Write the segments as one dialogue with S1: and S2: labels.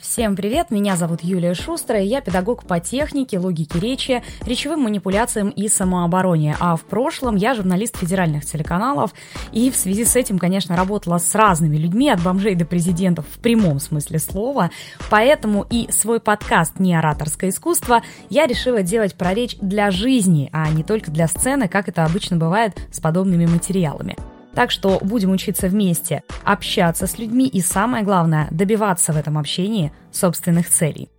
S1: Всем привет, меня зовут Юлия Шустрая, я педагог по технике, логике речи, речевым манипуляциям и самообороне, а в прошлом я журналист федеральных телеканалов, и в связи с этим, конечно, работала с разными людьми, от бомжей до президентов в прямом смысле слова, поэтому и свой подкаст «Не ораторское искусство» я решила делать про речь для жизни, а не только для сцены, как это обычно бывает с подобными материалами. Так что будем учиться вместе, общаться с людьми и, самое главное, добиваться в этом общении собственных целей.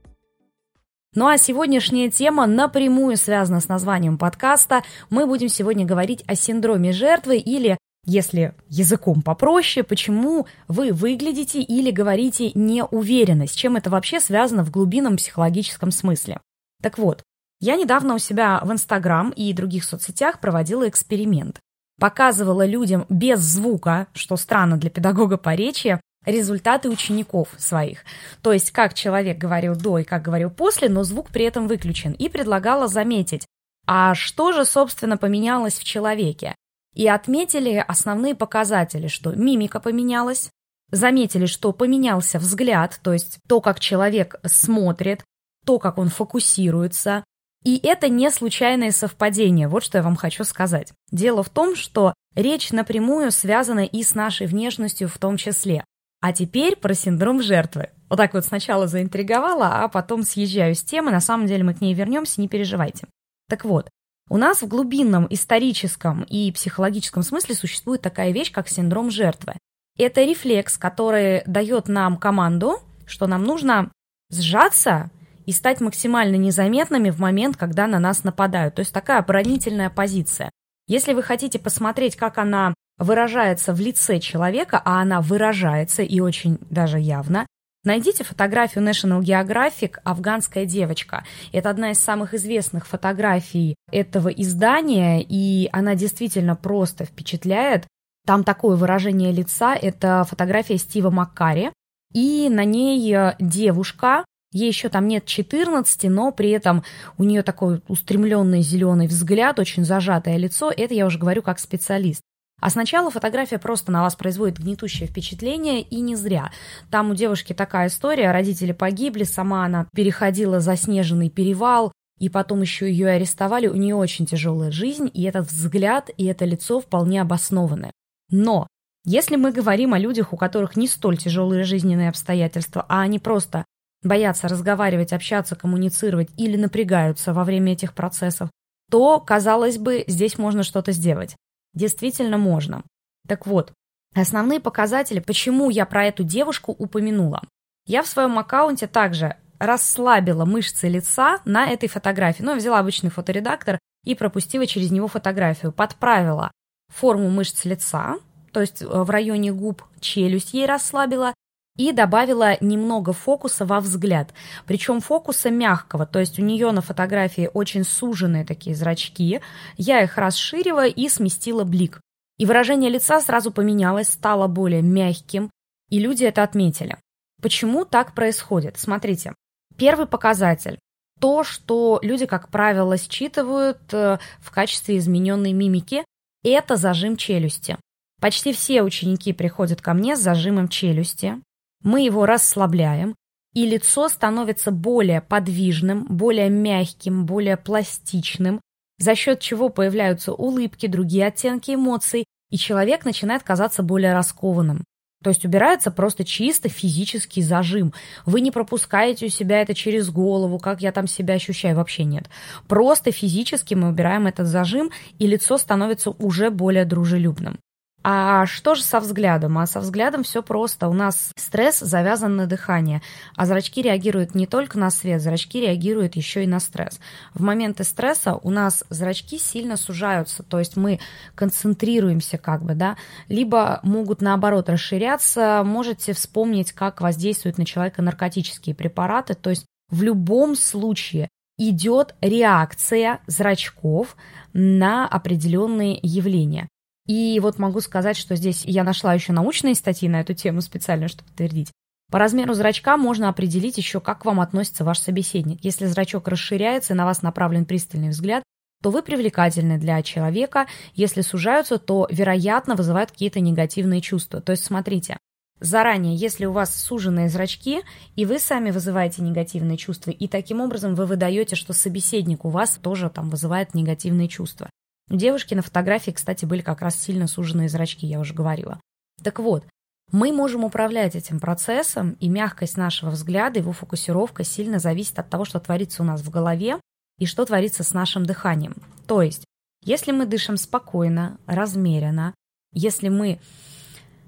S1: Ну а сегодняшняя тема напрямую связана с названием подкаста. Мы будем сегодня говорить о синдроме жертвы или, если языком попроще, почему вы выглядите или говорите неуверенно, с чем это вообще связано в глубинном психологическом смысле. Так вот, я недавно у себя в Инстаграм и других соцсетях проводила эксперимент показывала людям без звука, что странно для педагога по речи, результаты учеников своих. То есть, как человек говорил до и как говорил после, но звук при этом выключен. И предлагала заметить, а что же, собственно, поменялось в человеке. И отметили основные показатели, что мимика поменялась, заметили, что поменялся взгляд, то есть то, как человек смотрит, то, как он фокусируется, и это не случайное совпадение, вот что я вам хочу сказать. Дело в том, что речь напрямую связана и с нашей внешностью в том числе. А теперь про синдром жертвы. Вот так вот сначала заинтриговала, а потом съезжаю с темы, на самом деле мы к ней вернемся, не переживайте. Так вот, у нас в глубинном историческом и психологическом смысле существует такая вещь, как синдром жертвы. Это рефлекс, который дает нам команду, что нам нужно сжаться и стать максимально незаметными в момент, когда на нас нападают. То есть такая оборонительная позиция. Если вы хотите посмотреть, как она выражается в лице человека, а она выражается и очень даже явно, Найдите фотографию National Geographic «Афганская девочка». Это одна из самых известных фотографий этого издания, и она действительно просто впечатляет. Там такое выражение лица. Это фотография Стива Маккари, и на ней девушка Ей еще там нет 14, но при этом у нее такой устремленный зеленый взгляд, очень зажатое лицо. Это я уже говорю как специалист. А сначала фотография просто на вас производит гнетущее впечатление, и не зря. Там у девушки такая история, родители погибли, сама она переходила заснеженный перевал, и потом еще ее арестовали, у нее очень тяжелая жизнь, и этот взгляд, и это лицо вполне обоснованы. Но если мы говорим о людях, у которых не столь тяжелые жизненные обстоятельства, а они просто боятся разговаривать, общаться, коммуницировать или напрягаются во время этих процессов, то, казалось бы, здесь можно что-то сделать. Действительно можно. Так вот, основные показатели, почему я про эту девушку упомянула. Я в своем аккаунте также расслабила мышцы лица на этой фотографии. Ну, взяла обычный фоторедактор и пропустила через него фотографию. Подправила форму мышц лица, то есть э, в районе губ челюсть ей расслабила, и добавила немного фокуса во взгляд. Причем фокуса мягкого, то есть у нее на фотографии очень суженные такие зрачки. Я их расширила и сместила блик. И выражение лица сразу поменялось, стало более мягким, и люди это отметили. Почему так происходит? Смотрите, первый показатель. То, что люди, как правило, считывают э, в качестве измененной мимики, это зажим челюсти. Почти все ученики приходят ко мне с зажимом челюсти. Мы его расслабляем, и лицо становится более подвижным, более мягким, более пластичным, за счет чего появляются улыбки, другие оттенки эмоций, и человек начинает казаться более раскованным. То есть убирается просто чисто физический зажим. Вы не пропускаете у себя это через голову, как я там себя ощущаю, вообще нет. Просто физически мы убираем этот зажим, и лицо становится уже более дружелюбным. А что же со взглядом? А со взглядом все просто. У нас стресс завязан на дыхание, а зрачки реагируют не только на свет, зрачки реагируют еще и на стресс. В моменты стресса у нас зрачки сильно сужаются, то есть мы концентрируемся как бы, да, либо могут наоборот расширяться. Можете вспомнить, как воздействуют на человека наркотические препараты, то есть в любом случае идет реакция зрачков на определенные явления. И вот могу сказать, что здесь я нашла еще научные статьи на эту тему специально, чтобы подтвердить. По размеру зрачка можно определить еще, как к вам относится ваш собеседник. Если зрачок расширяется и на вас направлен пристальный взгляд, то вы привлекательны для человека. Если сужаются, то, вероятно, вызывают какие-то негативные чувства. То есть, смотрите, заранее, если у вас суженные зрачки, и вы сами вызываете негативные чувства, и таким образом вы выдаете, что собеседник у вас тоже там вызывает негативные чувства. У девушки на фотографии, кстати, были как раз сильно суженные зрачки, я уже говорила. Так вот, мы можем управлять этим процессом, и мягкость нашего взгляда, его фокусировка сильно зависит от того, что творится у нас в голове и что творится с нашим дыханием. То есть, если мы дышим спокойно, размеренно, если мы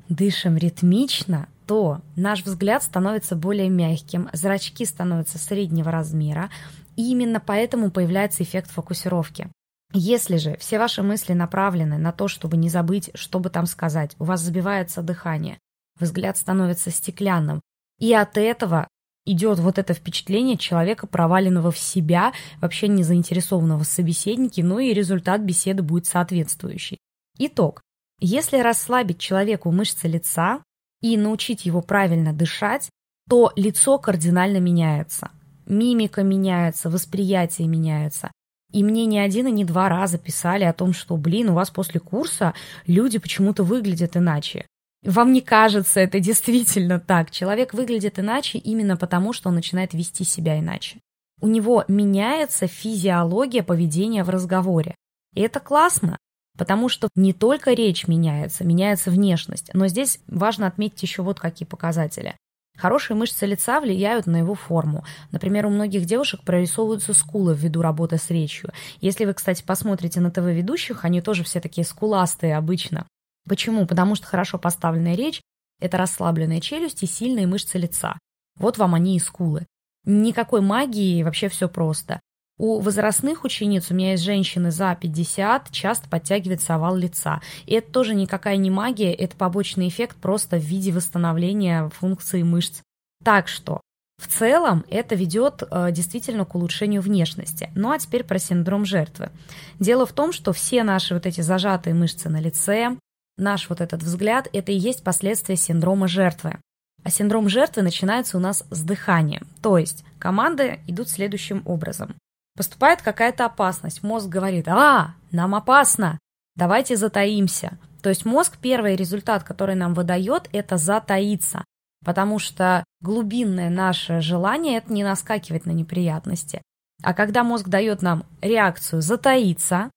S1: дышим ритмично, то наш взгляд становится более мягким, зрачки становятся среднего размера, и именно поэтому появляется эффект фокусировки. Если же все ваши мысли направлены на то, чтобы не забыть, что бы там сказать, у вас забивается дыхание, взгляд становится стеклянным, и от этого идет вот это впечатление человека, проваленного в себя, вообще не заинтересованного в собеседнике, но и результат беседы будет соответствующий. Итог. Если расслабить человеку мышцы лица и научить его правильно дышать, то лицо кардинально меняется. Мимика меняется, восприятие меняется. И мне ни один и ни два раза писали о том, что, блин, у вас после курса люди почему-то выглядят иначе. Вам не кажется это действительно так. Человек выглядит иначе именно потому, что он начинает вести себя иначе. У него меняется физиология поведения в разговоре. И это классно. Потому что не только речь меняется, меняется внешность, но здесь важно отметить еще вот какие показатели. Хорошие мышцы лица влияют на его форму. Например, у многих девушек прорисовываются скулы ввиду работы с речью. Если вы, кстати, посмотрите на ТВ-ведущих, они тоже все такие скуластые обычно. Почему? Потому что хорошо поставленная речь – это расслабленная челюсть и сильные мышцы лица. Вот вам они и скулы. Никакой магии, вообще все просто. У возрастных учениц, у меня есть женщины за 50, часто подтягивается овал лица. И это тоже никакая не магия, это побочный эффект просто в виде восстановления функции мышц. Так что в целом это ведет э, действительно к улучшению внешности. Ну а теперь про синдром жертвы. Дело в том, что все наши вот эти зажатые мышцы на лице, наш вот этот взгляд, это и есть последствия синдрома жертвы. А синдром жертвы начинается у нас с дыхания. То есть команды идут следующим образом. Поступает какая-то опасность. Мозг говорит, а, нам опасно, давайте затаимся. То есть мозг первый результат, который нам выдает, это затаиться. Потому что глубинное наше желание – это не наскакивать на неприятности. А когда мозг дает нам реакцию затаиться,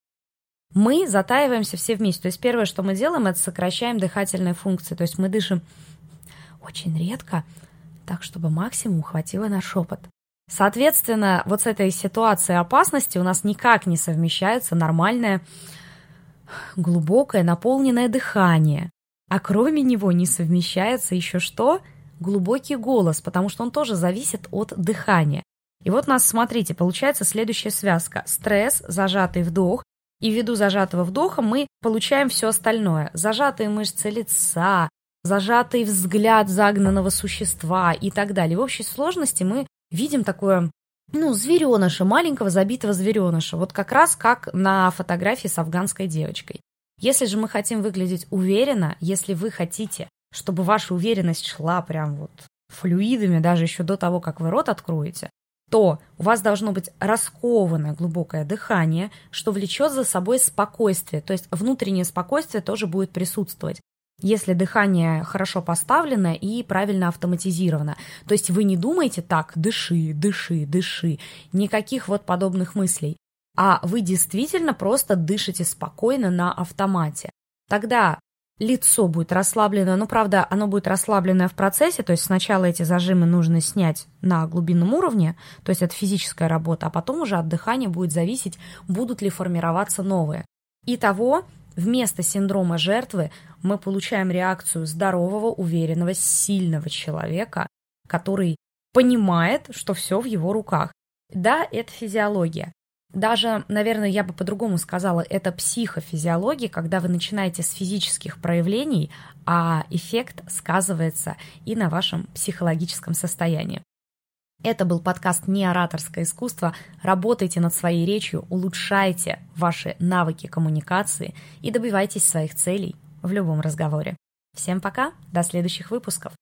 S1: мы затаиваемся все вместе. То есть первое, что мы делаем, это сокращаем дыхательные функции. То есть мы дышим очень редко, так, чтобы максимум хватило на шепот. Соответственно, вот с этой ситуацией опасности у нас никак не совмещается нормальное, глубокое, наполненное дыхание. А кроме него не совмещается еще что? Глубокий голос, потому что он тоже зависит от дыхания. И вот у нас, смотрите, получается следующая связка. Стресс, зажатый вдох, и ввиду зажатого вдоха мы получаем все остальное. Зажатые мышцы лица, зажатый взгляд загнанного существа и так далее. В общей сложности мы видим такое ну, звереныша, маленького забитого звереныша, вот как раз как на фотографии с афганской девочкой. Если же мы хотим выглядеть уверенно, если вы хотите, чтобы ваша уверенность шла прям вот флюидами, даже еще до того, как вы рот откроете, то у вас должно быть раскованное глубокое дыхание, что влечет за собой спокойствие, то есть внутреннее спокойствие тоже будет присутствовать если дыхание хорошо поставлено и правильно автоматизировано. То есть вы не думаете так, дыши, дыши, дыши, никаких вот подобных мыслей, а вы действительно просто дышите спокойно на автомате. Тогда лицо будет расслаблено, ну, правда, оно будет расслабленное в процессе, то есть сначала эти зажимы нужно снять на глубинном уровне, то есть это физическая работа, а потом уже от дыхания будет зависеть, будут ли формироваться новые. Итого, Вместо синдрома жертвы мы получаем реакцию здорового, уверенного, сильного человека, который понимает, что все в его руках. Да, это физиология. Даже, наверное, я бы по-другому сказала, это психофизиология, когда вы начинаете с физических проявлений, а эффект сказывается и на вашем психологическом состоянии. Это был подкаст «Не ораторское искусство». Работайте над своей речью, улучшайте ваши навыки коммуникации и добивайтесь своих целей в любом разговоре. Всем пока, до следующих выпусков.